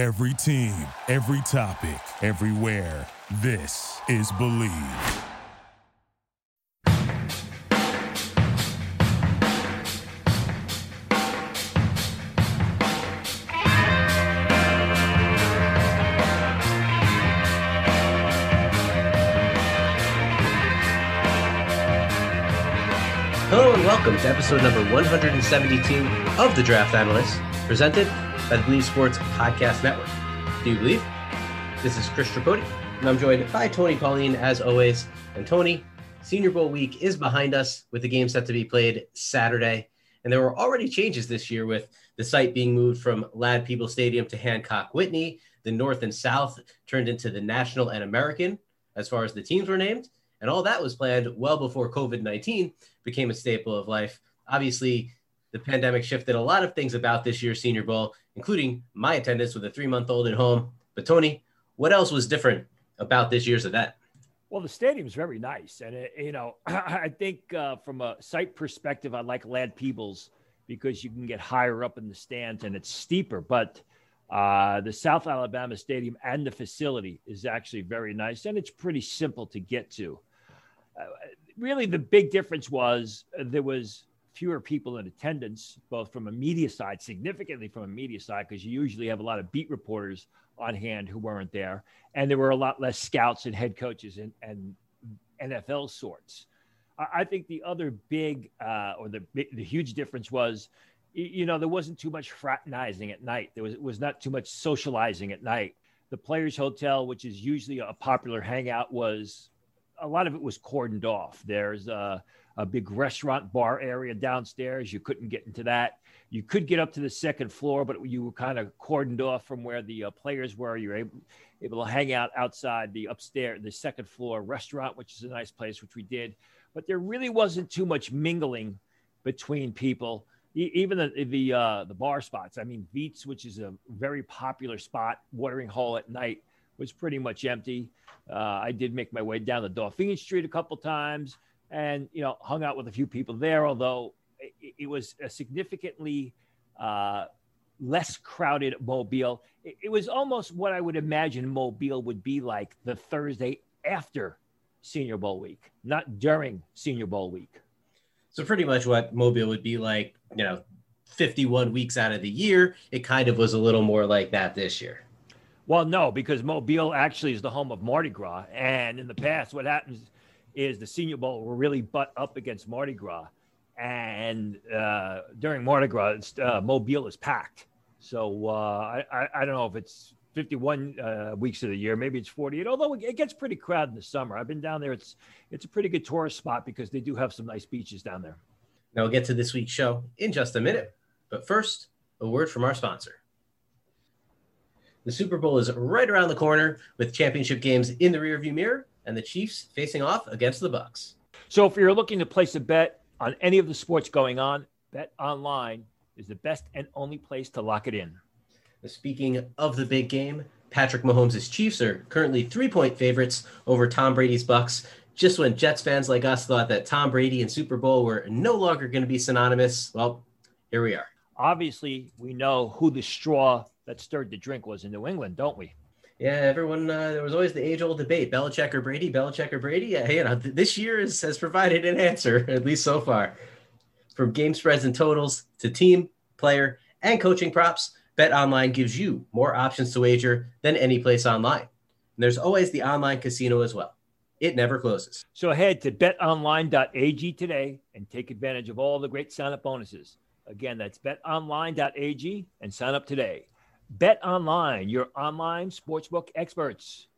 Every team, every topic, everywhere. This is Bleav. Hello and welcome to episode number 172 of The Draft Analyst, presented by the Bleav Sports Podcast Network. Do you believe? This is Chris Tripodi, and I'm joined by Tony Pauline as always. And Tony, Senior Bowl week is behind us with the game set to be played Saturday. And there were already changes this year with the site being moved from Ladd Peebles Stadium to Hancock Whitney. The North and South turned into the National and American as far as the teams were named. And all that was planned well before COVID 19 became a staple of life. Obviously, the pandemic shifted a lot of things about this year's Senior Bowl, including my attendance with a three month old at home. But, Tony, what else was different about this year's event? Well, the stadium is very nice. And, it, you know, I think uh, from a site perspective, I like Ladd Peebles because you can get higher up in the stands and it's steeper. But uh, the South Alabama Stadium and the facility is actually very nice and it's pretty simple to get to. Uh, really, the big difference was uh, there was fewer people in attendance, both from a media side, significantly from a media side, because you usually have a lot of beat reporters on hand who weren't there, and there were a lot less scouts and head coaches and, and NFL sorts. I think the other big uh, or the the huge difference was, you know, there wasn't too much fraternizing at night. There was was not too much socializing at night. The Players Hotel, which is usually a popular hangout, was a lot of it was cordoned off. There's a, a big restaurant bar area downstairs. You couldn't get into that. You could get up to the second floor, but you were kind of cordoned off from where the uh, players were. You were able, able to hang out outside the upstairs, the second floor restaurant, which is a nice place, which we did. But there really wasn't too much mingling between people. even the the uh, the bar spots. I mean, Veet's, which is a very popular spot, watering hole at night, was pretty much empty. Uh, I did make my way down the Dauphin Street a couple times and, you know, hung out with a few people there, although it, it was a significantly uh, less crowded Mobile. It, it was almost what I would imagine Mobile would be like the Thursday after Senior Bowl week, not during Senior Bowl week. So, pretty much what Mobile would be like, you know, 51 weeks out of the year, it kind of was a little more like that this year. Well, no, because Mobile actually is the home of Mardi Gras. And in the past, what happens is the Senior Bowl will really butt up against Mardi Gras. And uh, during Mardi Gras, uh, Mobile is packed. So uh, I, I, I, don't know if it's 51 uh, weeks of the year, maybe it's 48, although it gets pretty crowded in the summer. I've been down there. It's, it's a pretty good tourist spot because they do have some nice beaches down there. Now we'll get to this week's show in just a minute. But first, a word from our sponsor. The Super Bowl is right around the corner with championship games in the rearview mirror and the Chiefs facing off against the Bucs. So if you're looking to place a bet on any of the sports going on, Bet Online is the best and only place to lock it in. Speaking of the big game, Patrick Mahomes' Chiefs are currently three-point favorites over Tom Brady's Bucs. Just when Jets fans like us thought that Tom Brady and Super Bowl were no longer going to be synonymous, well, here we are. Obviously, we know who the straw that stirred the drink was in New England, don't we? Yeah, everyone. Uh, there was always the age-old debate: Belichick or Brady, Belichick or Brady. Yeah, you know, th- this year is, has provided an answer, at least so far. From game spreads and totals to team, player, and coaching props, Bet Online gives you more options to wager than any place online. And there's always the online casino as well. It never closes. So head to betonline.ag today and take advantage of all the great sign-up bonuses. Again, that's betonline.ag and sign up today. Bet Online, your online sportsbook experts.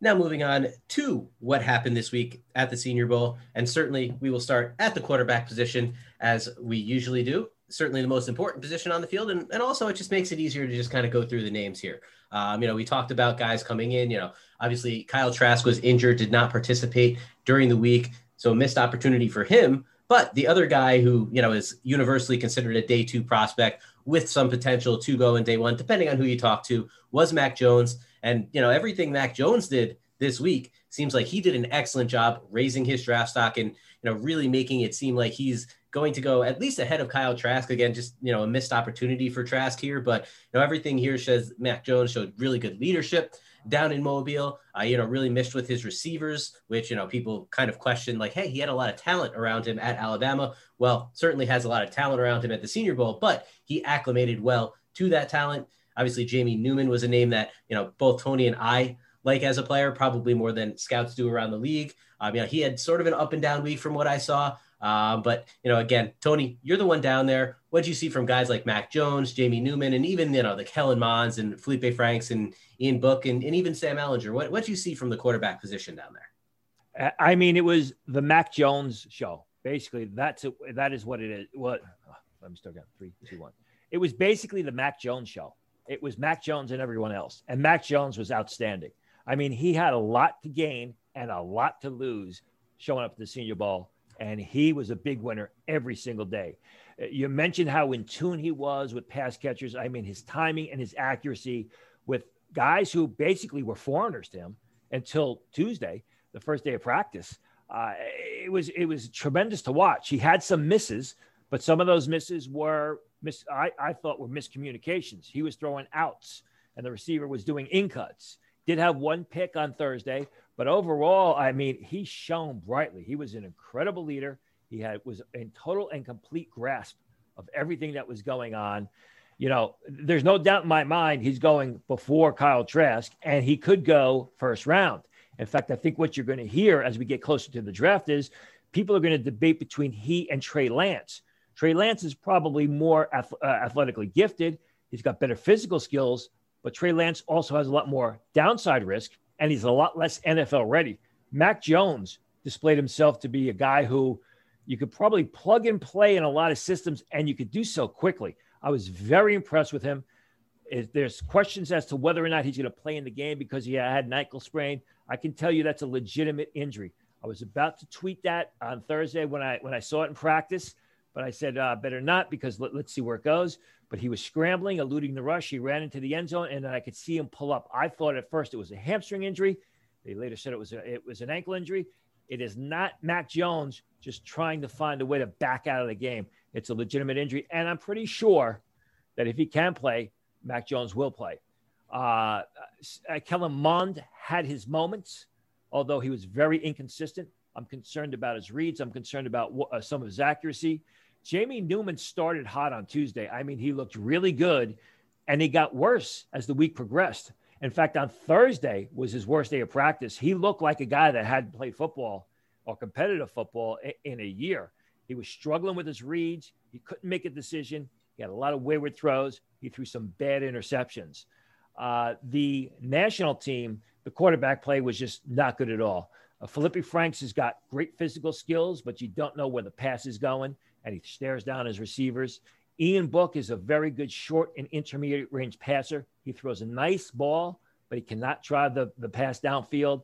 Now, moving on to what happened this week at the Senior Bowl. And certainly we will start at the quarterback position as we usually do. Certainly the most important position on the field. And, and also, it just makes it easier to just kind of go through the names here. Um, you know, we talked about guys coming in. You know, obviously Kyle Trask was injured, did not participate during the week. So, missed opportunity for him. But the other guy who, you know, is universally considered a day two prospect with some potential to go in day one, depending on who you talk to, was Mac Jones. And, you know, everything Mac Jones did this week seems like he did an excellent job raising his draft stock and, you know, really making it seem like he's going to go at least ahead of Kyle Trask. Again, just you know a missed opportunity for Trask here, but you know everything here says Mac Jones showed really good leadership down in Mobile. Uh, you know, really missed with his receivers, which you know people kind of question like, hey, he had a lot of talent around him at Alabama. Well, certainly has a lot of talent around him at the Senior Bowl, but he acclimated well to that talent. Obviously, Jamie Newman was a name that you know both Tony and I like as a player, probably more than scouts do around the league. Um, you know, he had sort of an up and down week from what I saw. Uh, but you know, again, Tony, you're the one down there. What do you see from guys like Mac Jones, Jamie Newman, and even you know the Kellen Mond and Felipe Franks and Ian Book and, and even Sam Ehlinger? What what do you see from the quarterback position down there? I mean, it was the Mac Jones show. Basically, that's a, that is what it is. What? Me start again. Three, two, one. It was basically the Mac Jones show. It was Mac Jones and everyone else, and Mac Jones was outstanding. I mean, he had a lot to gain and a lot to lose showing up at the Senior Bowl, and he was a big winner every single day. Uh, you mentioned how in tune he was with pass catchers. I mean, his timing and his accuracy with guys who basically were foreigners to him until Tuesday, the first day of practice. Uh, it was it was tremendous to watch. He had some misses, but some of those misses were mis- I, I thought were miscommunications. He was throwing outs, and the receiver was doing in cuts. Did have one pick on Thursday, but overall, I mean, he shone brightly. He was an incredible leader. He had was in total and complete grasp of everything that was going on. You know, there's no doubt in my mind he's going before Kyle Trask, and he could go first round. In fact, I think what you're going to hear as we get closer to the draft is people are going to debate between he and Trey Lance. Trey Lance is probably more uh, athletically gifted. He's got better physical skills, but Trey Lance also has a lot more downside risk and he's a lot less NFL ready. Mac Jones displayed himself to be a guy who you could probably plug and play in a lot of systems and you could do so quickly. I was very impressed with him. If there's questions as to whether or not he's going to play in the game because he had an ankle sprain. I can tell you that's a legitimate injury. I was about to tweet that on Thursday when I when I saw it in practice, but I said uh, better not because let, us see where it goes but he was scrambling, eluding the rush. He ran into the end zone, and then I could see him pull up. I thought at first it was a hamstring injury. They later said it was a, it was an ankle injury. It is not Mac Jones just trying to find a way to back out of the game. It's a legitimate injury, and I'm pretty sure that if he can play, Mac Jones will play. Uh, uh Kellen Mond had his moments, although he was very inconsistent. I'm concerned about his reads. I'm concerned about uh, some of his accuracy. Jamie Newman started hot on Tuesday. I mean, he looked really good and he got worse as the week progressed. In fact, on Thursday was his worst day of practice. He looked like a guy that hadn't played football or competitive football in a year. He was struggling with his reads. He couldn't make a decision. He had a lot of wayward throws. He threw some bad interceptions. Uh, the national team, the quarterback play was just not good at all. Uh, Franks has got great physical skills, but you don't know where the pass is going and he stares down his receivers. Ian Book is a very good short and intermediate range passer. He throws a nice ball, but he cannot drive the, the pass downfield.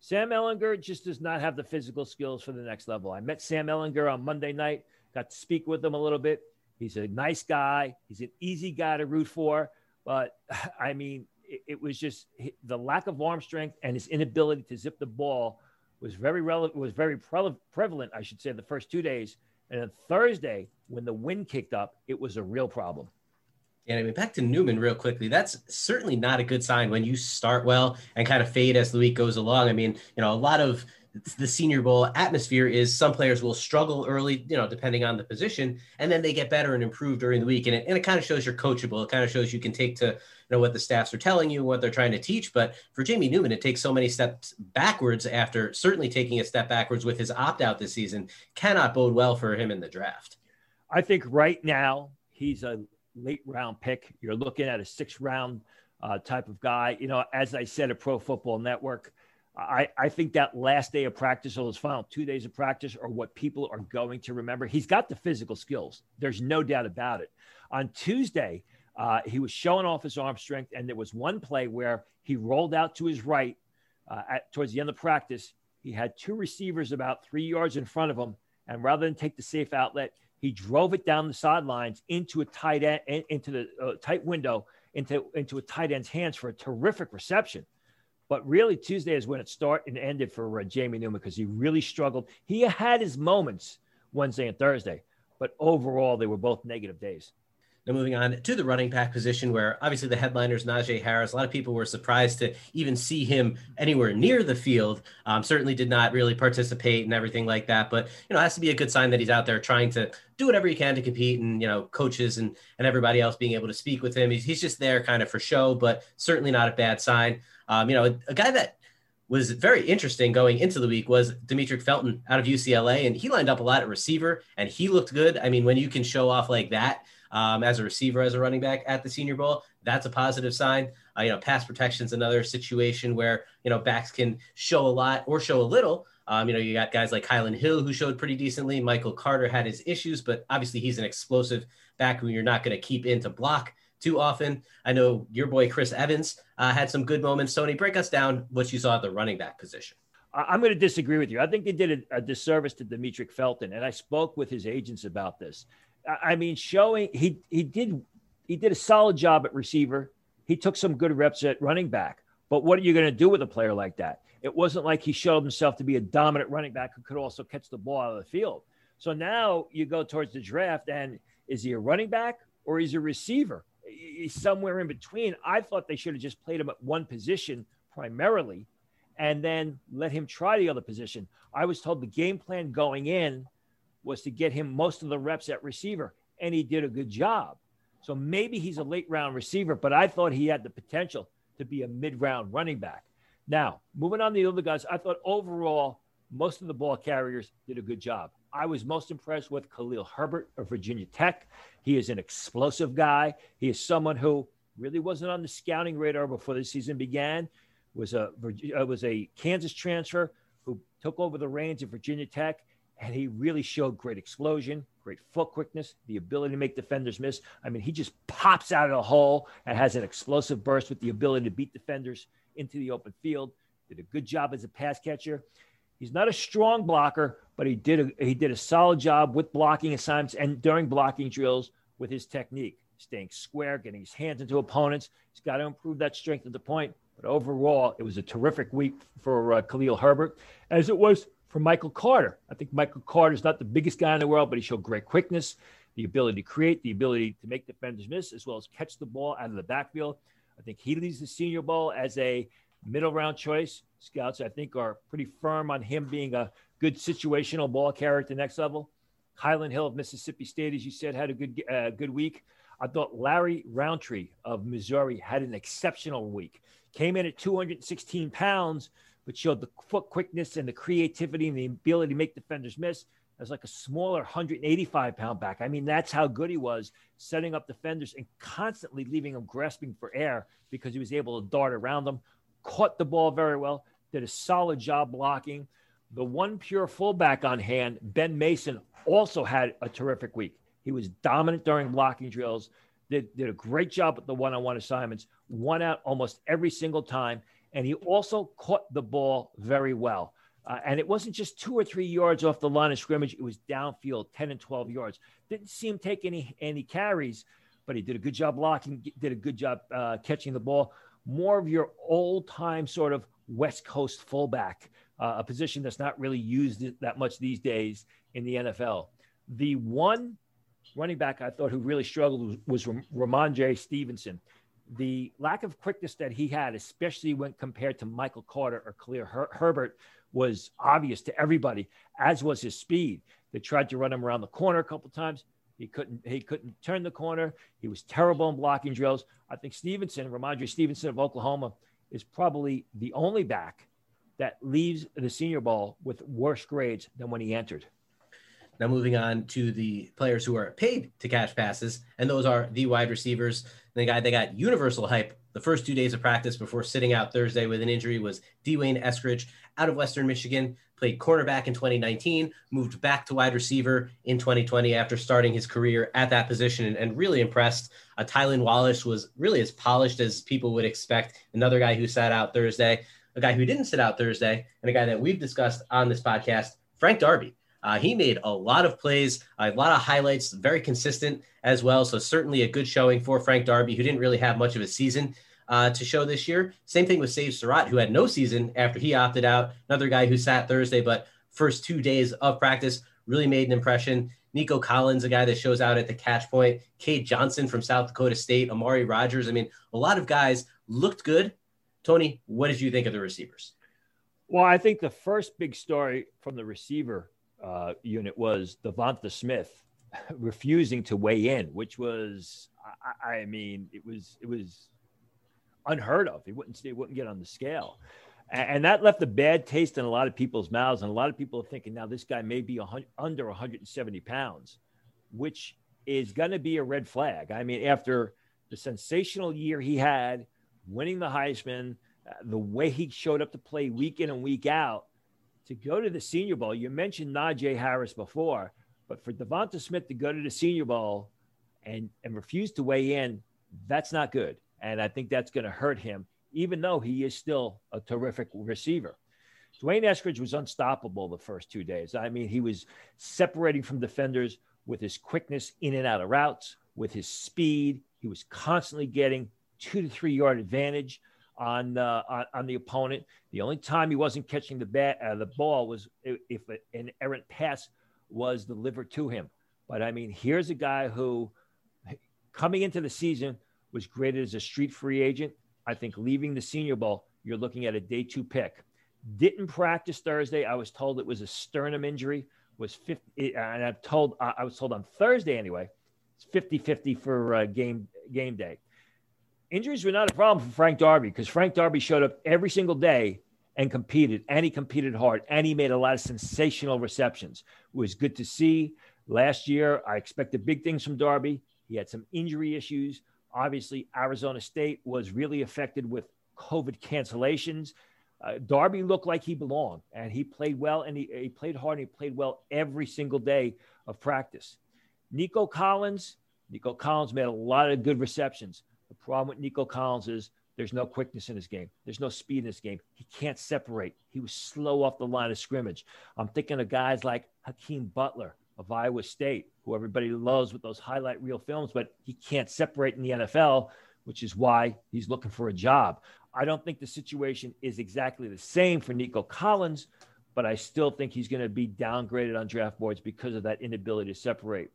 Sam Ehlinger just does not have the physical skills for the next level. I met Sam Ehlinger on Monday night, got to speak with him a little bit. He's a nice guy. He's an easy guy to root for. But I mean, it was just the lack of arm strength and his inability to zip the ball was very relevant, was very pre- prevalent, I should say, the first two days and then Thursday, when the wind kicked up, it was a real problem. And I mean, back to Newman real quickly. That's certainly not a good sign when you start well and kind of fade as the week goes along. I mean, you know, a lot of the Senior Bowl atmosphere is some players will struggle early, you know, depending on the position, and then they get better and improve during the week. And it, and it kind of shows you're coachable. It kind of shows you can take to you know what the staffs are telling you, what they're trying to teach. But for Jamie Newman, it takes so many steps backwards after certainly taking a step backwards with his opt out this season cannot bode well for him in the draft. I think right now he's a late round pick. You're looking at a six round uh, type of guy. You know, as I said, a Pro Football Network I, I think that last day of practice or those final two days of practice are what people are going to remember. He's got the physical skills. There's no doubt about it. On Tuesday, uh, he was showing off his arm strength, and there was one play where he rolled out to his right uh, at, towards the end of practice. He had two receivers about three yards in front of him, and rather than take the safe outlet, he drove it down the sidelines into a tight end, into the uh, tight window, into into a tight end's hands for a terrific reception. But really, Tuesday is when it started and ended for uh, Jamie Newman because he really struggled. He had his moments Wednesday and Thursday, but overall, they were both negative days. Now, moving on to the running back position, where obviously the headliners, Najee Harris, a lot of people were surprised to even see him anywhere near the field. Um, certainly did not really participate and everything like that. But, you know, it has to be a good sign that he's out there trying to do whatever he can to compete and, you know, coaches and, and everybody else being able to speak with him. He's, he's just there kind of for show, but certainly not a bad sign. Um, you know, a, guy that was very interesting going into the week was Demetric Felton out of UCLA, and he lined up a lot at receiver, and he looked good. I mean, when you can show off like that, um, as a receiver, as a running back at the Senior Bowl. That's a positive sign. Uh, you know, pass protection is another situation where you know backs can show a lot or show a little. Um, you know, you got guys like Kylin Hill who showed pretty decently. Michael Carter had his issues, but obviously he's an explosive back who you're not going to keep in to block too often. I know your boy Chris Evans uh, had some good moments. Tony, break us down what you saw at the running back position. I'm going to disagree with you. I think they did a, a disservice to Demetric Felton, and I spoke with his agents about this. I mean, showing he he did he did a solid job at receiver. He took some good reps at running back. But what are you going to do with a player like that? It wasn't like he showed himself to be a dominant running back who could also catch the ball out of the field. So now you go towards the draft, and is he a running back or is he a receiver? Somewhere in between. I thought they should have just played him at one position primarily and then let him try the other position. I was told the game plan going in was to get him most of the reps at receiver, and he did a good job. So maybe he's a late round receiver, but I thought he had the potential to be a mid round running back. Now, moving on to the other guys, I thought overall, most of the ball carriers did a good job. I was most impressed with Khalil Herbert of Virginia Tech. He is an explosive guy. He is someone who really wasn't on the scouting radar before the season began. Was a uh, was a Kansas transfer who took over the reins at Virginia Tech and he really showed great explosion, great foot quickness, the ability to make defenders miss. I mean, he just pops out of the hole and has an explosive burst with the ability to beat defenders into the open field. Did a good job as a pass catcher. He's not a strong blocker, but he did a, he did a solid job with blocking assignments and during blocking drills with his technique, staying square, getting his hands into opponents. He's got to improve that strength at the point. But overall, it was a terrific week for uh, Khalil Herbert, as it was for Michael Carter. I think Michael Carter is not the biggest guy in the world, but he showed great quickness, the ability to create, the ability to make defenders miss, as well as catch the ball out of the backfield. I think he leads the Senior Bowl as a middle round choice. Scouts, I think, are pretty firm on him being a good situational ball carrier at the next level. Kylin Hill of Mississippi State, as you said, had a good uh, good week. I thought Larry Rountree of Missouri had an exceptional week. Came in at 216 pounds, but showed the foot quickness and the creativity and the ability to make defenders miss as like a smaller 185 pound back. I mean, that's how good he was setting up defenders and constantly leaving them grasping for air because he was able to dart around them, caught the ball very well, did a solid job blocking. The one pure fullback on hand, Ben Mason, also had a terrific week. He was dominant during blocking drills, did, did a great job at the one on one assignments, won out almost every single time and he also caught the ball very well. Uh, and it wasn't just two or three yards off the line of scrimmage; it was downfield, ten and twelve yards. Didn't see him take any any carries, but he did a good job blocking, did a good job uh, catching the ball. More of your old time sort of West Coast fullback, uh, a position that's not really used that much these days in the NFL. The one running back I thought who really struggled was, was Rhamondre Stevenson the lack of quickness that he had, especially when compared to Michael Carter or Khalil Her- Herbert, was obvious to everybody, as was his speed. They tried to run him around the corner a couple times. He couldn't. He couldn't turn the corner. He was terrible in blocking drills. I think Stevenson, Rhamondre Stevenson of Oklahoma, is probably the only back that leaves the Senior Bowl with worse grades than when he entered. Now, moving on to the players who are paid to catch passes, and those are the wide receivers. The guy that got universal hype the first two days of practice before sitting out Thursday with an injury was D'Wayne Eskridge out of Western Michigan. Played cornerback in 2019, moved back to wide receiver in 2020 after starting his career at that position and, and really impressed. Uh, Tylan Wallace was really as polished as people would expect. Another guy who sat out Thursday, a guy who didn't sit out Thursday, and a guy that we've discussed on this podcast, Frank Darby. Uh, he made a lot of plays, a lot of highlights, very consistent as well. So certainly a good showing for Frank Darby, who didn't really have much of a season uh, to show this year. Same thing with Sage Surratt, who had no season after he opted out. Another guy who sat Thursday, but first two days of practice really made an impression. Nico Collins, a guy that shows out at the catch point, Cade Johnson from South Dakota State, Amari Rogers. I mean, a lot of guys looked good. Tony, what did you think of the receivers? Well, I think the first big story from the receiver uh, unit was Devonta Smith refusing to weigh in, which was, I, I, mean, it was it was unheard of. He wouldn't he wouldn't get on the scale, and, and, that left a bad taste in a lot of people's mouths. And a lot of people are thinking now this guy may be under 170 pounds, which is going to be a red flag. I mean, after the sensational year he had, winning the Heisman, uh, the way he showed up to play week in and week out, to go to the Senior Bowl. You mentioned Najee Harris before, but for Devonta Smith to go to the Senior Bowl and and refuse to weigh in, that's not good. And I think that's going to hurt him, even though he is still a terrific receiver. D'Wayne Eskridge was unstoppable the first two days. I mean, he was separating from defenders with his quickness in and out of routes, with his speed. He was constantly getting two to three yard advantage on, uh, on, on the opponent. The only time he wasn't catching the bat uh, the ball was if, if an errant pass was delivered to him. But I mean, here's a guy who, coming into the season, was graded as a street free agent. I think leaving the Senior Bowl, you're looking at a day two pick. Didn't practice Thursday. I was told it was a sternum injury. Was 50, and I'm told I was told on Thursday anyway. It's 50-50 for uh, game game day. Injuries were not a problem for Frank Darby because Frank Darby showed up every single day and competed, and he competed hard, and he made a lot of sensational receptions. It was good to see. Last year, I expected big things from Darby. He had some injury issues. Obviously, Arizona State was really affected with COVID cancellations. Uh, Darby looked like he belonged, and he played well, and he, he played hard, and he played well every single day of practice. Nico Collins, Nico Collins made a lot of good receptions. The problem with Nico Collins is there's no quickness in his game. There's no speed in his game. He can't separate. He was slow off the line of scrimmage. I'm thinking of guys like Hakeem Butler of Iowa State, who everybody loves with those highlight reel films, but he can't separate in the NFL, which is why he's looking for a job. I don't think the situation is exactly the same for Nico Collins, but I still think he's going to be downgraded on draft boards because of that inability to separate.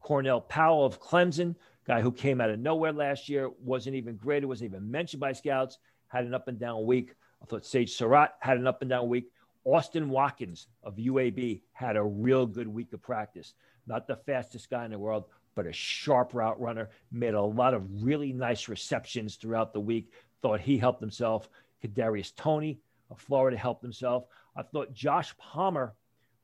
Cornell Powell of Clemson, guy who came out of nowhere last year, wasn't even graded, wasn't even mentioned by scouts, had an up and down week. I thought Sage Surratt had an up and down week. Austin Watkins of UAB had a real good week of practice. Not the fastest guy in the world, but a sharp route runner. Made a lot of really nice receptions throughout the week. Thought he helped himself. Kadarius Toney of Florida helped himself. I thought Josh Palmer,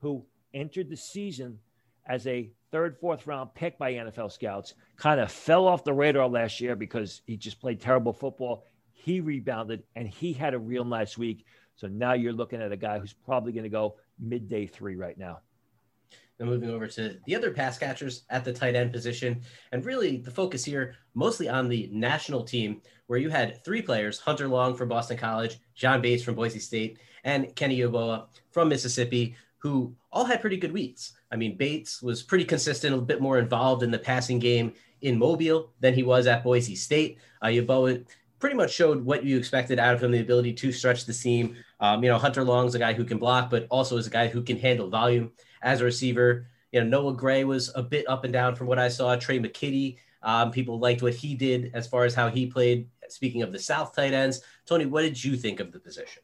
who entered the season as a third, fourth round pick by NFL scouts, kind of fell off the radar last year because he just played terrible football. He rebounded and he had a real nice week. So now you're looking at a guy who's probably going to go midday three right now. Now moving over to the other pass catchers at the tight end position, and really the focus here mostly on the national team, where you had three players: Hunter Long from Boston College, John Bates from Boise State, and Kenny Yeboah from Mississippi, who all had pretty good weeks. I mean, Bates was pretty consistent, a bit more involved in the passing game in Mobile than he was at Boise State. Uh, Yeboah pretty much showed what you expected out of him the ability to stretch the seam. Um, you know, Hunter Long's a guy who can block, but also is a guy who can handle volume as a receiver. You know, Noah Gray was a bit up and down from what I saw. Tre' McKitty, um, people liked what he did as far as how he played. Speaking of the South tight ends, Tony, what did you think of the position?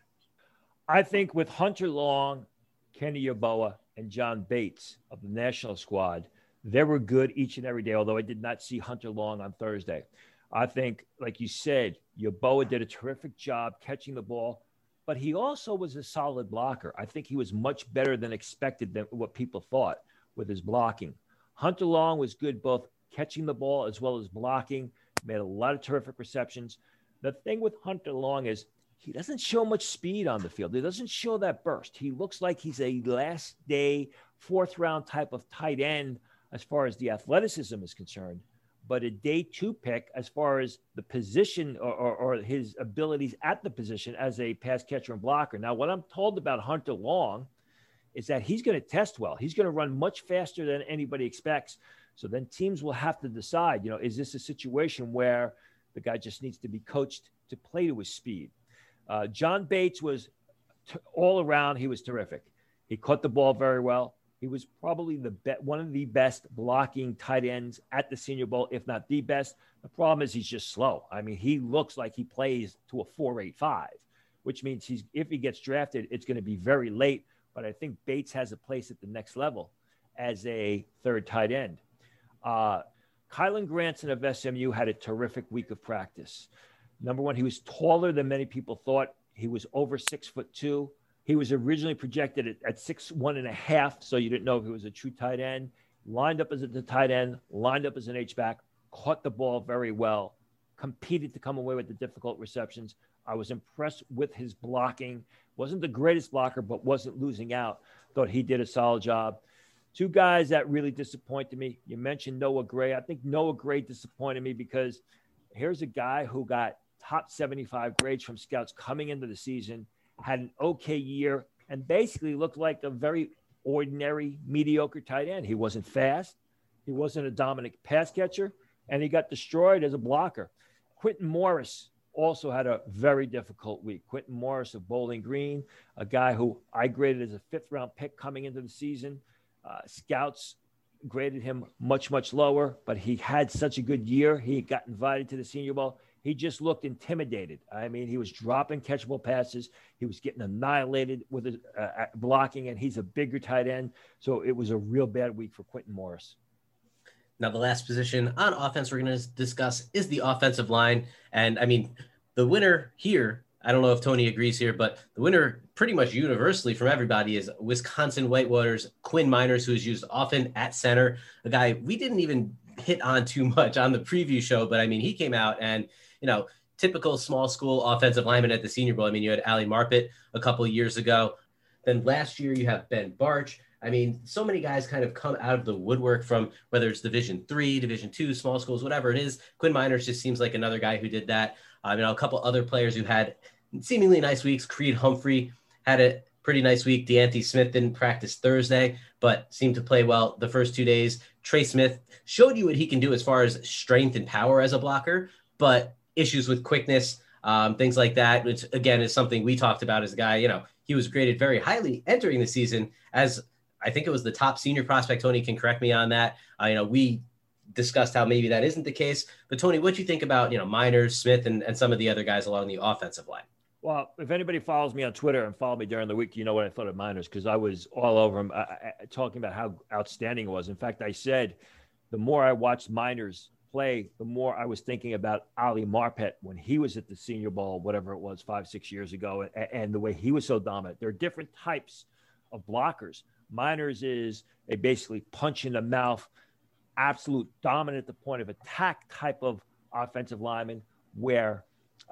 I think with Hunter Long, Kenny Yeboah, and John Bates of the national squad, they were good each and every day, although I did not see Hunter Long on Thursday. I think, like you said, Yeboah did a terrific job catching the ball, but he also was a solid blocker. I think he was much better than expected than what people thought with his blocking. Hunter Long was good both catching the ball as well as blocking, made a lot of terrific receptions. The thing with Hunter Long is he doesn't show much speed on the field. He doesn't show that burst. He looks like he's a last day, fourth round type of tight end as far as the athleticism is concerned but a day two pick as far as the position or, or, or, his abilities at the position as a pass catcher and blocker. Now, what I'm told about Hunter Long is that he's going to test well. He's going to run much faster than anybody expects. So then teams will have to decide, you know, is this a situation where the guy just needs to be coached to play to his speed? Uh, John Bates was t- all around, he was terrific. He caught the ball very well. He was probably the be- one of the best blocking tight ends at the Senior Bowl, if not the best. The problem is he's just slow. I mean, he looks like he plays to a four-eight-five, which means he's if he gets drafted, it's going to be very late. But I think Bates has a place at the next level as a third tight end. Uh, Kylen Granson of SMU had a terrific week of practice. Number one, he was taller than many people thought. He was over six foot two. He was originally projected at, at six one and a half, so you didn't know if he was a true tight end. Lined up as a tight end, lined up as an H back, caught the ball very well, competed to come away with the difficult receptions. I was impressed with his blocking. wasn't the greatest blocker, but wasn't losing out. Thought he did a solid job. Two guys that really disappointed me. You mentioned Noah Gray. I think Noah Gray disappointed me because here's a guy who got top 75 grades from scouts coming into the season had an okay year, and basically looked like a very ordinary, mediocre tight end. He wasn't fast, he wasn't a dominant pass catcher, and he got destroyed as a blocker. Quintin Morris also had a very difficult week. Quintin Morris of Bowling Green, a guy who I graded as a fifth round pick coming into the season. Uh, scouts graded him much, much lower, but he had such a good year. He got invited to the Senior Bowl he just looked intimidated. I mean, he was dropping catchable passes. He was getting annihilated with his uh, blocking, and he's a bigger tight end. So it was a real bad week for Quintin Morris. Now, the last position on offense we're going to discuss is the offensive line. And I mean, the winner here, I don't know if Tony agrees here, but the winner pretty much universally from everybody is Wisconsin Whitewater's Quinn Meinerz, who is used often at center. A guy we didn't even hit on too much on the preview show, but I mean, he came out and you know, typical small school offensive lineman at the Senior Bowl. I mean, you had Ali Marpet a couple years ago. Then last year you have Ben Bartch. I mean, so many guys kind of come out of the woodwork from whether it's Division three, Division two, small schools, whatever it is. Quinn Meinerz just seems like another guy who did that. Um, you know, a couple other players who had seemingly nice weeks. Creed Humphrey had a pretty nice week. D'Ante Smith didn't practice Thursday, but seemed to play well the first two days. Trey Smith showed you what he can do as far as strength and power as a blocker, but issues with quickness, um, things like that, which again is something we talked about as a guy. You know, he was graded very highly entering the season as I think it was the top senior prospect. Tony can correct me on that. Uh, you know, we discussed how maybe that isn't the case. But Tony, what do you think about you know Meinerz, Smith, and, and some of the other guys along the offensive line? Well, if anybody follows me on Twitter and followed me during the week, you know what I thought of Meinerz because I was all over him uh, talking about how outstanding it was. In fact, I said the more I watched Meinerz play, the more I was thinking about Ali Marpet when he was at the Senior Bowl, whatever it was, five, six years ago, and, and the way he was so dominant. There are different types of blockers. Meinerz is a basically punch in the mouth, absolute dominant at the point of attack type of offensive lineman, where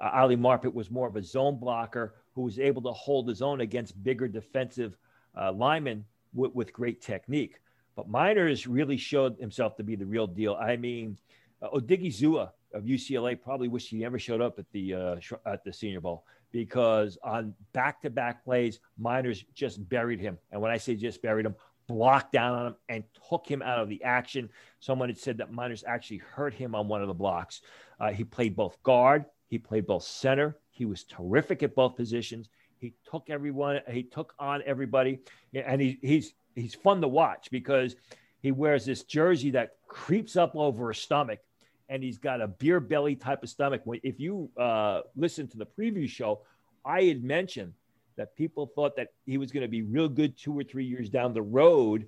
uh, Ali Marpet was more of a zone blocker who was able to hold his own against bigger defensive uh, linemen with, with great technique. But Meinerz really showed himself to be the real deal. I mean, uh, Odighizuwa of UCLA probably wished he never showed up at the uh, at the Senior Bowl because on back-to-back plays, Meinerz just buried him. And when I say just buried him, blocked down on him and took him out of the action. Someone had said that Meinerz actually hurt him on one of the blocks. Uh, he played both guard, he played both center. He was terrific at both positions. He took everyone, he took on everybody, and he, he's he's fun to watch because he wears this jersey that creeps up over his stomach and he's got a beer belly type of stomach. If you uh, listen to the preview show, I had mentioned that people thought that he was going to be real good two or three years down the road.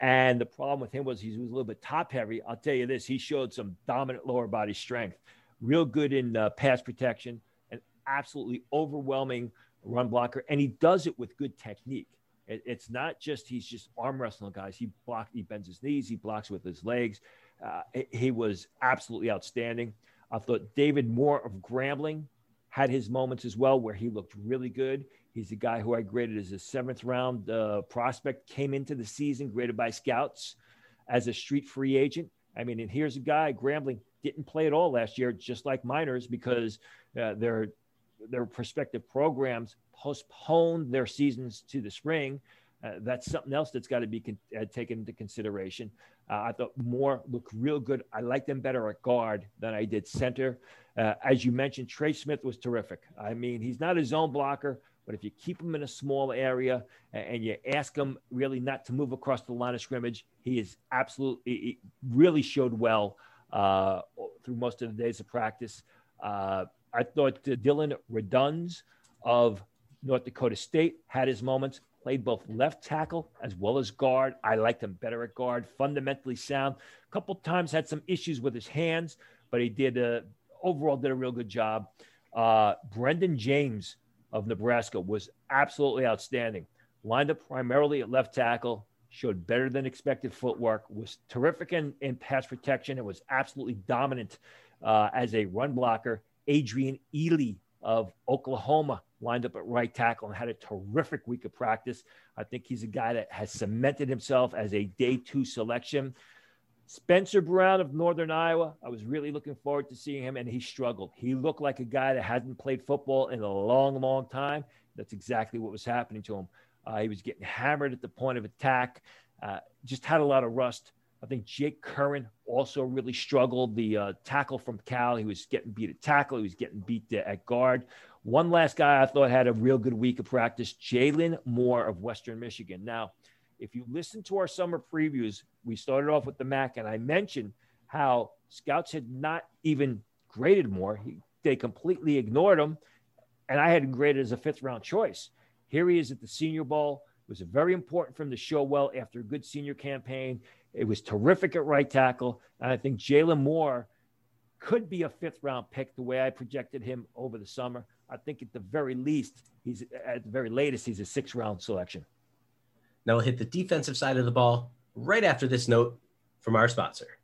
And the problem with him was he was a little bit top heavy. I'll tell you this he showed some dominant lower body strength, real good in uh, pass protection, and absolutely overwhelming run blocker. And he does it with good technique. It, it's not just he's just arm wrestling guys. He blocks, he bends his knees, he blocks with his legs. Uh, he was absolutely outstanding. I thought David Moore of Grambling had his moments as well where he looked really good. He's a guy who I graded as a seventh round uh, prospect, came into the season graded by scouts as a street free agent. I mean, and here's a guy, Grambling didn't play at all last year, just like Meinerz, because uh, their their prospective programs postponed their seasons to the spring. Uh, that's something else that's got to be con- uh, taken into consideration. Uh, I thought Moore looked real good. I like them better at guard than I did center. Uh, as you mentioned, Trey Smith was terrific. I mean, he's not a zone blocker, But if you keep him in a small area and you ask him really not to move across the line of scrimmage, he is absolutely really showed well uh, through most of the days of practice. Uh, I thought Dillon Radunz of North Dakota State had his moments, played both left tackle as well as guard. I liked him better at guard, fundamentally sound. A couple times had some issues with his hands, but he did a, overall did a real good job. Uh, Brenden Jaimes of Nebraska was absolutely outstanding. Lined up primarily at left tackle, showed better than expected footwork, was terrific in, in pass protection, and was absolutely dominant uh, as a run blocker. Adrian Ealy of Oklahoma lined up at right tackle and had a terrific week of practice. I think he's a guy that has cemented himself as a day two selection. Spencer Brown of Northern Iowa, I was really looking forward to seeing him, and he struggled. He looked like a guy that hadn't played football in a long, long time. That's exactly what was happening to him. Uh, he was getting hammered at the point of attack, uh, just had a lot of rust. I think Jake Curhan also really struggled. The uh, tackle from Cal, he was getting beat at tackle, he was getting beat at guard. One last guy I thought had a real good week of practice, Jaylon Moore of Western Michigan. Now, if you listen to our summer previews, we started off with the MAC, and I mentioned how scouts had not even graded Moore. He, they completely ignored him, and I had him graded as a fifth round choice. Here he is at the Senior Bowl. It was very important for him to show well after a good senior campaign. It was terrific at right tackle. And I think Jaylon Moore could be a fifth round pick the way I projected him over the summer. I think at the very least, he's at the very latest, he's a six round selection. Now we'll hit the defensive side of the ball right after this note from our sponsor.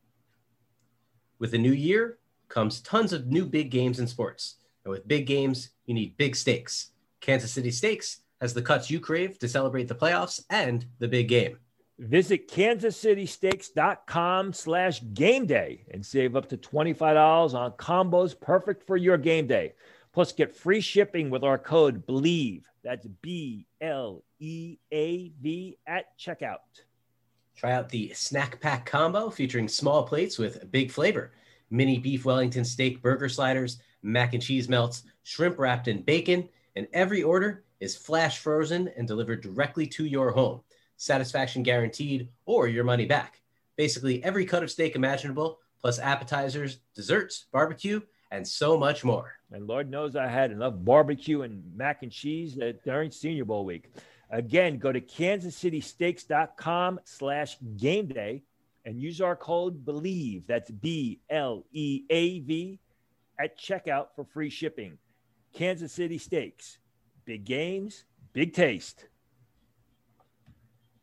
With the new year comes tons of new big games in sports. And with big games, you need big stakes. Kansas City Steaks has the cuts you crave to celebrate the playoffs and the big game. Visit kansascitysteaks.com slash game day and save up to $25 on combos perfect for your game day. Plus, get free shipping with our code BLEAV. That's B L E A V at checkout. Try out the snack pack combo featuring small plates with big flavor mini beef Wellington steak burger sliders, mac and cheese melts, shrimp wrapped in bacon, and every order is flash frozen and delivered directly to your home. Satisfaction guaranteed or your money back. Basically, every cut of steak imaginable, plus appetizers, desserts, barbecue, and so much more. And Lord knows I had enough barbecue and mac and cheese during Senior Bowl week. Again, go to kansascitysteaks.com slash game day and use our code BLEAV, That's B L E A V at checkout for free shipping. Kansas City Steaks. Big games, big taste.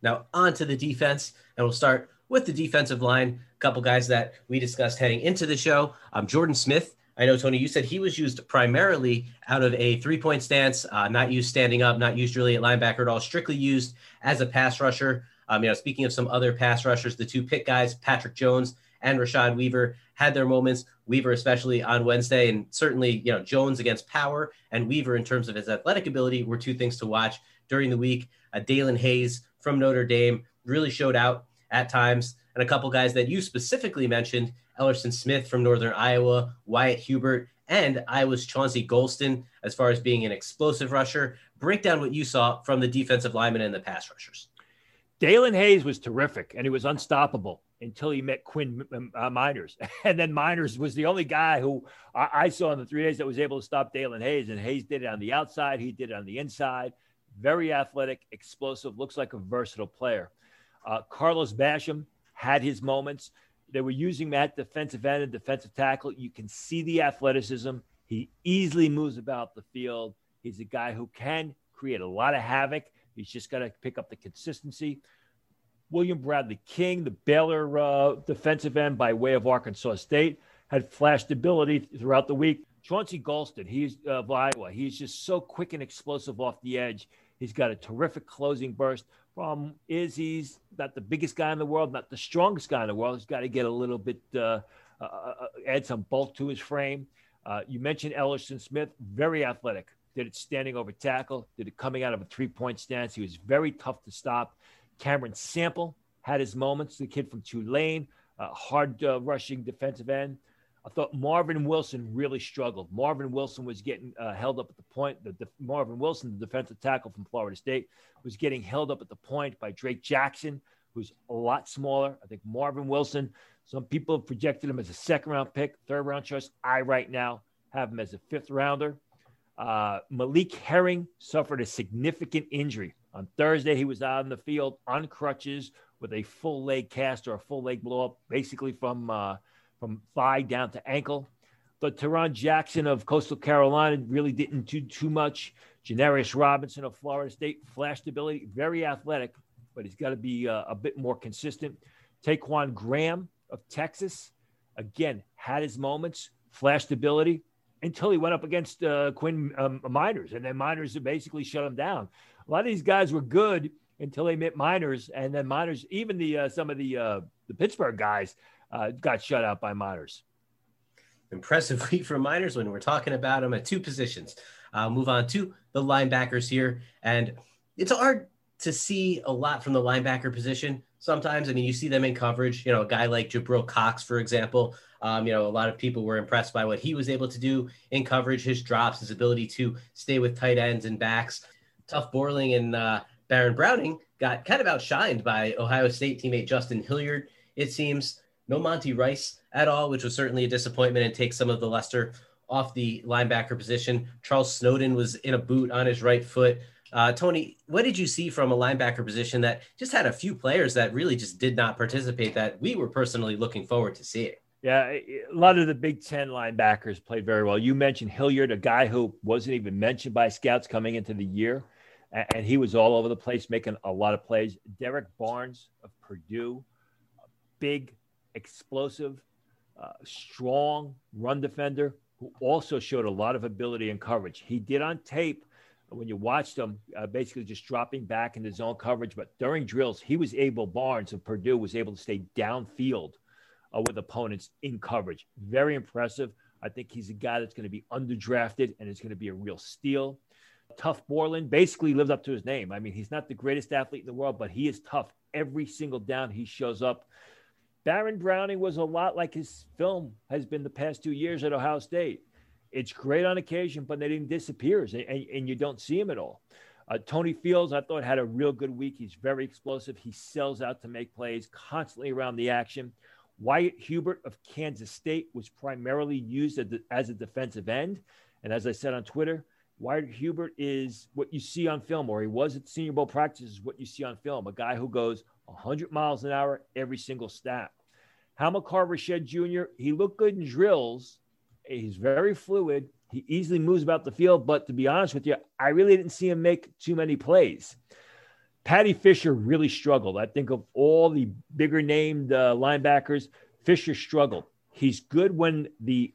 Now, on to the defense, and we'll start with the defensive line. A couple guys that we discussed heading into the show. Um, Jordan Smith I know, Tony, you said he was used primarily out of a three point stance, uh, not used standing up, not used really at linebacker at all, strictly used as a pass rusher. Um, you know, speaking of some other pass rushers, the two Pitt guys, Patrick Jones and Rashad Weaver, had their moments. Weaver, especially on Wednesday, and certainly, you know, Jones against power and Weaver in terms of his athletic ability were two things to watch during the week. Uh, Daelin Hayes from Notre Dame really showed out at times. And a couple guys that you specifically mentioned Elerson Smith from Northern Iowa, Wyatt Hubert, and Iowa's Chauncey Golston as far as being an explosive rusher. Break down what you saw from the defensive linemen and the pass rushers. Daelin Hayes was terrific and he was unstoppable until he met Quinn uh, Meinerz. And then Meinerz was the only guy who I, I, saw in the three days that was able to stop Daelin Hayes. And Hayes did it on the outside, he did it on the inside. Very athletic, explosive, looks like a versatile player. Uh, Carlos Basham had his moments. They were using that defensive end and defensive tackle. You can see the athleticism. He easily moves about the field. He's a guy who can create a lot of havoc. He's just got to pick up the consistency. William Bradley King, the Baylor uh, defensive end by way of Arkansas State, had flashed ability throughout the week. Chauncey Golston, he's uh, of Iowa. He's just so quick and explosive off the edge. He's got a terrific closing burst. Problem is, he's not the biggest guy in the world, not the strongest guy in the world. He's got to get a little bit, uh, uh, uh, add some bulk to his frame. Uh, you mentioned Elerson Smith, very athletic. Did it standing over tackle, did it coming out of a three point stance. He was very tough to stop. Cameron Sample had his moments, the kid from Tulane, hard uh, rushing defensive end. I thought Marvin Wilson really struggled. Marvin Wilson was getting uh, held up at the point. The, the, Marvin Wilson, the defensive tackle from Florida State, was getting held up at the point by Drake Jackson, who's a lot smaller. I think Marvin Wilson, some people have projected him as a second round pick, third round choice. I right now have him as a fifth rounder. Uh, Malik Herring suffered a significant injury. On Thursday, he was out in the field on crutches with a full leg cast or a full leg blow up, basically from uh, from thigh down to ankle. But Tarron Jackson of Coastal Carolina really didn't do too much. Janarius Robinson of Florida State flashed ability, very athletic, but he's got to be uh, a bit more consistent. Ta'Quon Graham of Texas, again, had his moments, flashed ability until he went up against uh, Quinn um, Meinerz, and then Meinerz basically shut him down. A lot of these guys were good until they met Meinerz, and then Meinerz, even the uh, some of the uh, the Pittsburgh guys, uh, got shut out by Meinerz. Impressive week for Meinerz when we're talking about them at two positions. Move on to the linebackers here, and it's hard to see a lot from the linebacker position. Sometimes, I mean, you see them in coverage. You know, a guy like Jabril Cox, for example. Um, you know, a lot of people were impressed by what he was able to do in coverage, his drops, his ability to stay with tight ends and backs. Tuf Borland and uh, Baron Browning got kind of outshined by Ohio State teammate Justin Hilliard. It seems no Monty Rice at all, which was certainly a disappointment and takes some of the luster off the linebacker position. Charles Snowden was in a boot on his right foot. Uh, Tony, what did you see from a linebacker position that just had a few players that really just did not participate that we were personally looking forward to seeing? Yeah, a lot of the Big Ten linebackers played very well. You mentioned Hilliard, a guy who wasn't even mentioned by scouts coming into the year and he was all over the place making a lot of plays. Derrick Barnes of Purdue, a big, explosive, uh, strong run defender who also showed a lot of ability and coverage. He did on tape when you watched him, uh, basically just dropping back into zone coverage. But during drills, he was able. Barnes of Purdue was able to stay downfield uh, with opponents in coverage. Very impressive. I think he's a guy that's going to be underdrafted and it's going to be a real steal. Tuf Borland basically lived up to his name. I mean, he's not the greatest athlete in the world, but he is tough every single down he shows up. Baron Browning was a lot like his film has been the past two years at Ohio State. It's great on occasion, but then he disappears and, and, and you don't see him at all. Uh, Tony Fields, I thought, had a real good week. He's very explosive. He sells out to make plays constantly around the action. Wyatt Hubert of Kansas State was primarily used as a defensive end. And as I said on Twitter, Wyatt Hubert is what you see on film, or he was at Senior Bowl practices, what you see on film. A guy who goes 100 miles an hour every single snap. Hamilcar Rashed Jr., he looked good in drills. He's very fluid. He easily moves about the field, but to be honest with you, I really didn't see him make too many plays. Paddy Fisher really struggled. I think of all the bigger named uh, linebackers, Fisher struggled. He's good when the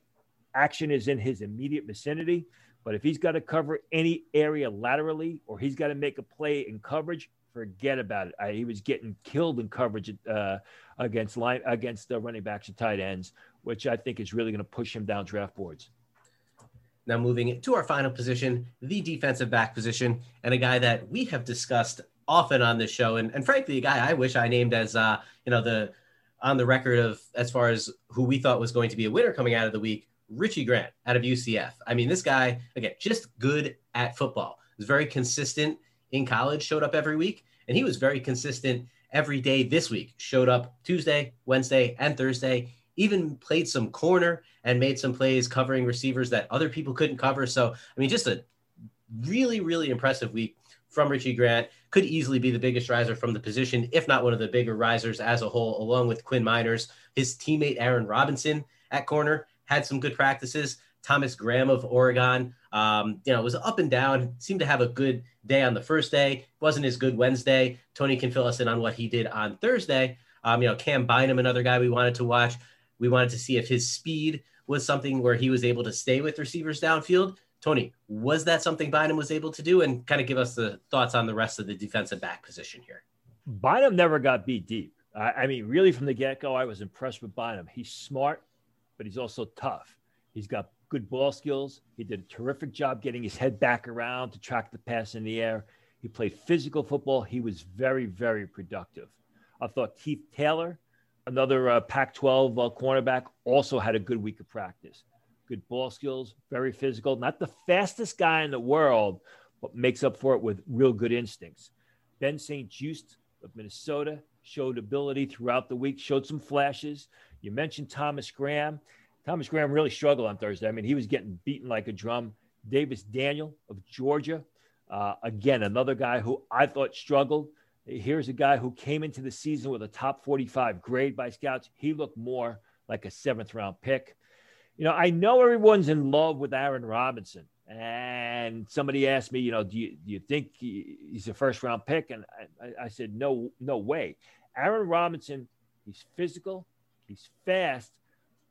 action is in his immediate vicinity. But if he's got to cover any area laterally or he's got to make a play in coverage, forget about it. I, he was getting killed in coverage uh, against line against the running backs and tight ends, which I think is really going to push him down draft boards. Now moving to our final position, the defensive back position, and a guy that we have discussed often on this show, and, and frankly, a guy I wish I named as uh, you know the on the record of as far as who we thought was going to be a winner coming out of the week Richie Grant out of UCF. I mean, this guy, again, just good at football. Was very consistent in college, showed up every week, and he was very consistent every day this week. Showed up Tuesday, Wednesday, and Thursday. Even played some corner and made some plays covering receivers that other people couldn't cover. So, I mean, just a really, really impressive week from Richie Grant. Could easily be the biggest riser from the position, if not one of the bigger risers as a whole, along with Quinn Meinerz. His teammate Aaron Robinson at corner had some good practices. Thomas Graham of Oregon, um, you know, was up and down. Seemed to have a good day on the first day. wasn't as good Wednesday. Tony can fill us in on what he did on Thursday. Um, you know, Cam Bynum, another guy we wanted to watch. We wanted to see if his speed was something where he was able to stay with receivers downfield. Tony, was that something Bynum was able to do? And kind of give us the thoughts on the rest of the defensive back position here. Bynum never got beat deep. I, I mean, really from the get go, I was impressed with Bynum. He's smart but he's also tough. He's got good ball skills. He did a terrific job getting his head back around to track the pass in the air. He played physical football. He was very, very productive. I thought Keith Taylor another uh, Pac 12 uh, cornerback, also had a good week of practice. Good ball skills, very physical, not the fastest guy in the world, but makes up for it with real good instincts. Ben St-Juste of Minnesota showed ability throughout the week, showed some flashes. You mentioned Thomas Graham. Thomas Graham really struggled on Thursday. I mean, he was getting beaten like a drum. Davis Daniel of Georgia, uh, again, another guy who I thought struggled. Here's a guy who came into the season with a top 45 grade by scouts. He looked more like a seventh round pick. You know, I know everyone's in love with Aaron Robinson. And somebody asked me, you know, do you, do you think he's a first round pick? And I, I said, no, no way. Aaron Robinson, he's physical, he's fast,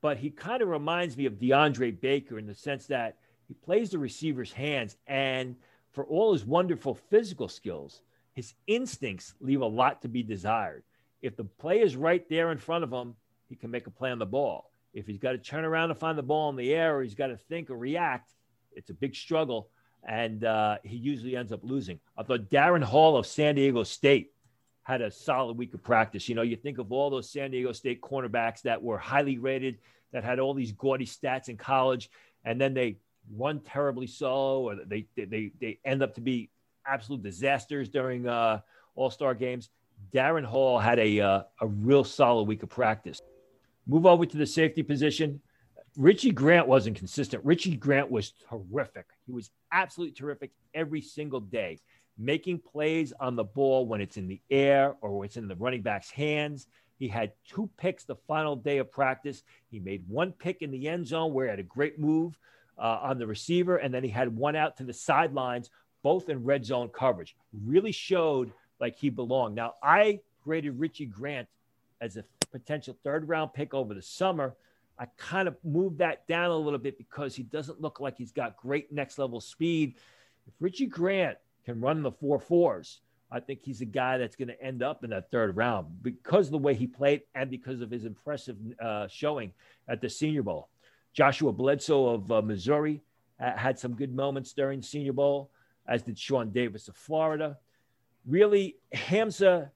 but he kind of reminds me of DeAndre Baker in the sense that he plays the receiver's hands. And for all his wonderful physical skills, his instincts leave a lot to be desired. If the play is right there in front of him, he can make a play on the ball. If he's got to turn around and find the ball in the air or he's got to think or react, it's a big struggle. And uh, he usually ends up losing. I thought Darren Hall of San Diego State had a solid week of practice. You know, you think of all those San Diego State cornerbacks that were highly rated, that had all these gaudy stats in college, and then they run terribly slow, or they they they end up to be absolute disasters during uh, All Star games. Darren Hall had a uh, a real solid week of practice. Move over to the safety position. Richie Grant wasn't consistent. Richie Grant was terrific. He was absolutely terrific every single day making plays on the ball when it's in the air or when it's in the running back's hands. He had two picks the final day of practice. He made one pick in the end zone where he had a great move uh, on the receiver, and then he had one out to the sidelines, both in red zone coverage. Really showed like he belonged. Now, I graded Richie Grant as a potential third round pick over the summer. I kind of moved that down a little bit because he doesn't look like he's got great next level speed. If Richie Grant can run the four fours. I think he's a guy that's going to end up in that third round because of the way he played and because of his impressive uh, showing at the Senior Bowl. Joshua Bledsoe of uh, Missouri uh, had some good moments during the Senior Bowl, as did Shawn Davis of Florida. Really, Hamza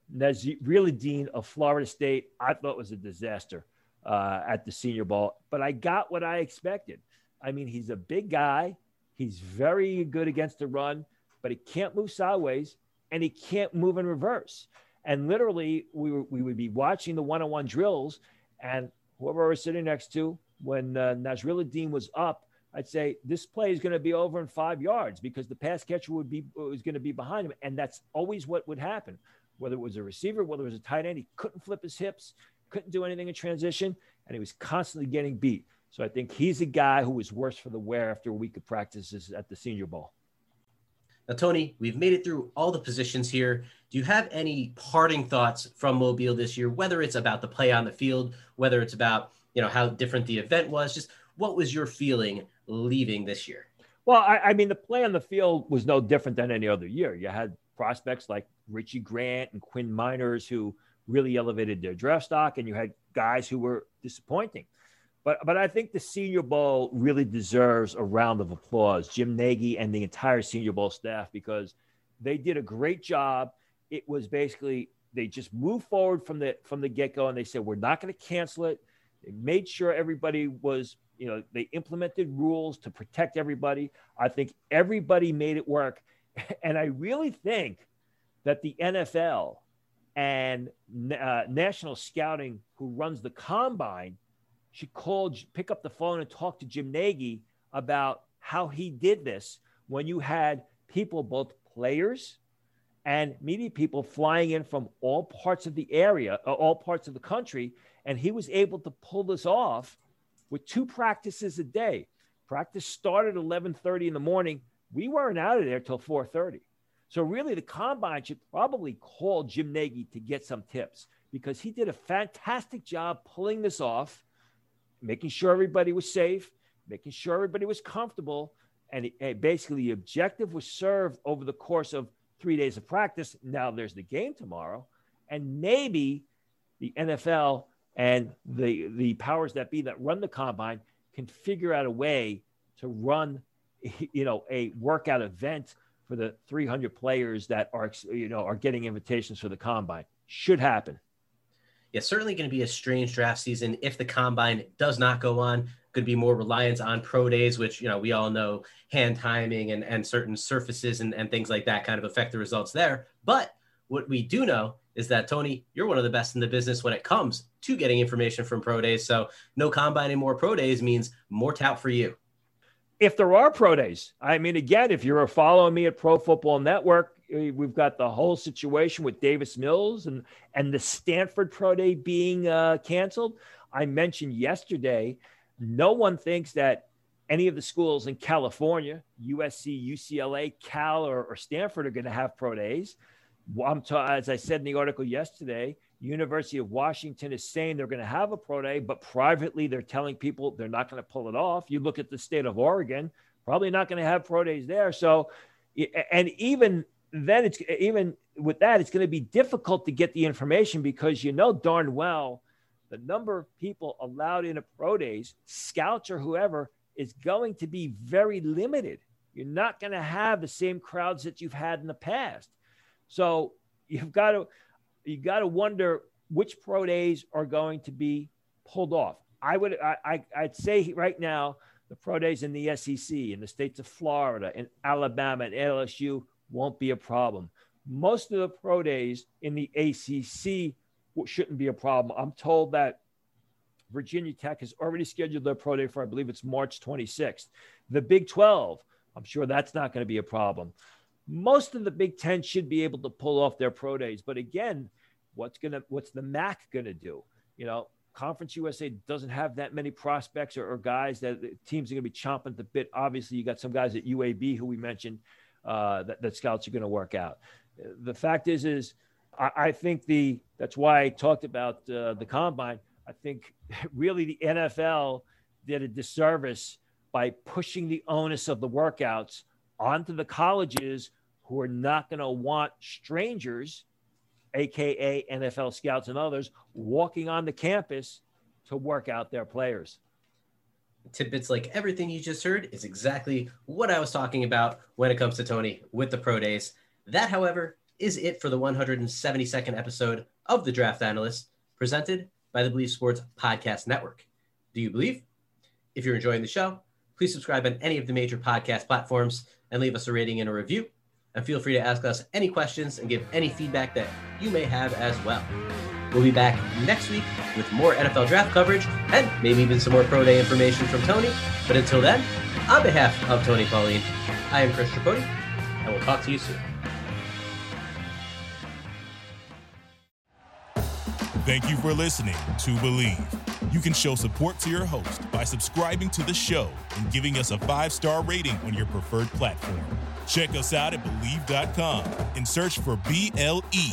really Dean of Florida State, I thought was a disaster uh, at the Senior Bowl, but I got what I expected. I mean, he's a big guy. He's very good against the run but he can't move sideways and he can't move in reverse. And literally, we, were, we would be watching the one on one drills, and whoever I was sitting next to, when uh, Nasirildeen was up, I'd say this play is going to be over in five yards because the pass catcher would be was going to be behind him, and that's always what would happen. Whether it was a receiver, whether it was a tight end, he couldn't flip his hips, couldn't do anything in transition, and he was constantly getting beat. So I think he's a guy who was worse for the wear after a week of practices at the Senior Bowl. Now, Tony, we've made it through all the positions here. Do you have any parting thoughts from Mobile this year, whether it's about the play on the field, whether it's about you know how different the event was? Just what was your feeling leaving this year? Well, I, I mean, the play on the field was no different than any other year. You had prospects like Richie Grant and Quinn Meinerz who really elevated their draft stock, and you had guys who were disappointing. But but I think the Senior Bowl really deserves a round of applause, Jim Nagy and the entire Senior Bowl staff, because they did a great job. It was basically they just moved forward from the from the get go, and they said we're not going to cancel it. They made sure everybody was you know they implemented rules to protect everybody. I think everybody made it work, and I really think that the NFL and uh, National Scouting, who runs the combine she called, pick up the phone and talk to Jim Nagy about how he did this when you had people, both players and media people, flying in from all parts of the area, uh, all parts of the country, and he was able to pull this off with two practices a day. Practice started at 11:30 in the morning. We weren't out of there till 4:30. So really, the combine should probably call Jim Nagy to get some tips because he did a fantastic job pulling this off making sure everybody was safe, making sure everybody was comfortable. And, it, basically, the objective was served over the course of three days of practice. Now there's the game tomorrow. And maybe the NFL and the, the powers that be that run the combine can figure out a way to run, you know, a workout event for the 300 players that are, you know, are getting invitations for the combine. Should happen. Yeah, certainly going to be a strange draft season if the combine does not go on. Could be more reliance on pro days, which you know we all know hand timing and, and certain surfaces and, and things like that kind of affect the results there. But what we do know is that Tony, you're one of the best in the business when it comes to getting information from pro days. So no combine and more pro days means more tout for you. If there are pro days, I mean, again, if you're following me at Pro Football Network, we've got the whole situation with Davis Mills and and the Stanford pro day being uh, canceled. I mentioned yesterday, no one thinks that any of the schools in California, USC, UCLA, Cal, or, or Stanford are going to have pro days. I'm ta- as I said in the article yesterday, University of Washington is saying they're going to have a pro day, but privately they're telling people they're not going to pull it off. You look at the state of Oregon, probably not going to have pro days there. So, and even then, it's even with that, it's going to be difficult to get the information because you know darn well the number of people allowed in a pro days, scouts or whoever, is going to be very limited. You're not going to have the same crowds that you've had in the past. So you've got to you got to wonder which pro days are going to be pulled off. I would I, I would say right now the pro days in the SEC in the states of Florida and Alabama and LSU won't be a problem. Most of the pro days in the ACC shouldn't be a problem. I'm told that Virginia Tech has already scheduled their pro day for I believe it's March 26th. The Big 12, I'm sure that's not going to be a problem most of the Big Ten should be able to pull off their pro days. But again, what's gonna what's the MAC gonna do? You know, Conference USA doesn't have that many prospects or, or guys that teams are gonna be chomping at the bit. Obviously, you got some guys at UAB who we mentioned uh, that, that scouts are gonna work out. The fact is, is I, I think the that's why I talked about uh, the combine. I think really the NFL did a disservice by pushing the onus of the workouts onto the colleges who are not going to want strangers, AKA NFL scouts and others, walking on the campus to work out their players. Tidbits like everything you just heard is exactly what I was talking about when it comes to Tony with the pro days. That, however, is it for the 172nd episode of The Draft Analyst, presented by the Bleav Sports Podcast Network. Do you believe? If you're enjoying the show, please subscribe on any of the major podcast platforms and leave us a rating and a review. And feel free to ask us any questions and give any feedback that you may have as well. We'll be back next week with more NFL draft coverage and maybe even some more pro day information from Tony. But until then, on behalf of Tony Pauline, I am Chris Tripodi, and we'll talk to you soon. Thank you for listening to Bleav. You can show support to your host by subscribing to the show and giving us a five star rating on your preferred platform. Check us out at Bleav.com and search for B L E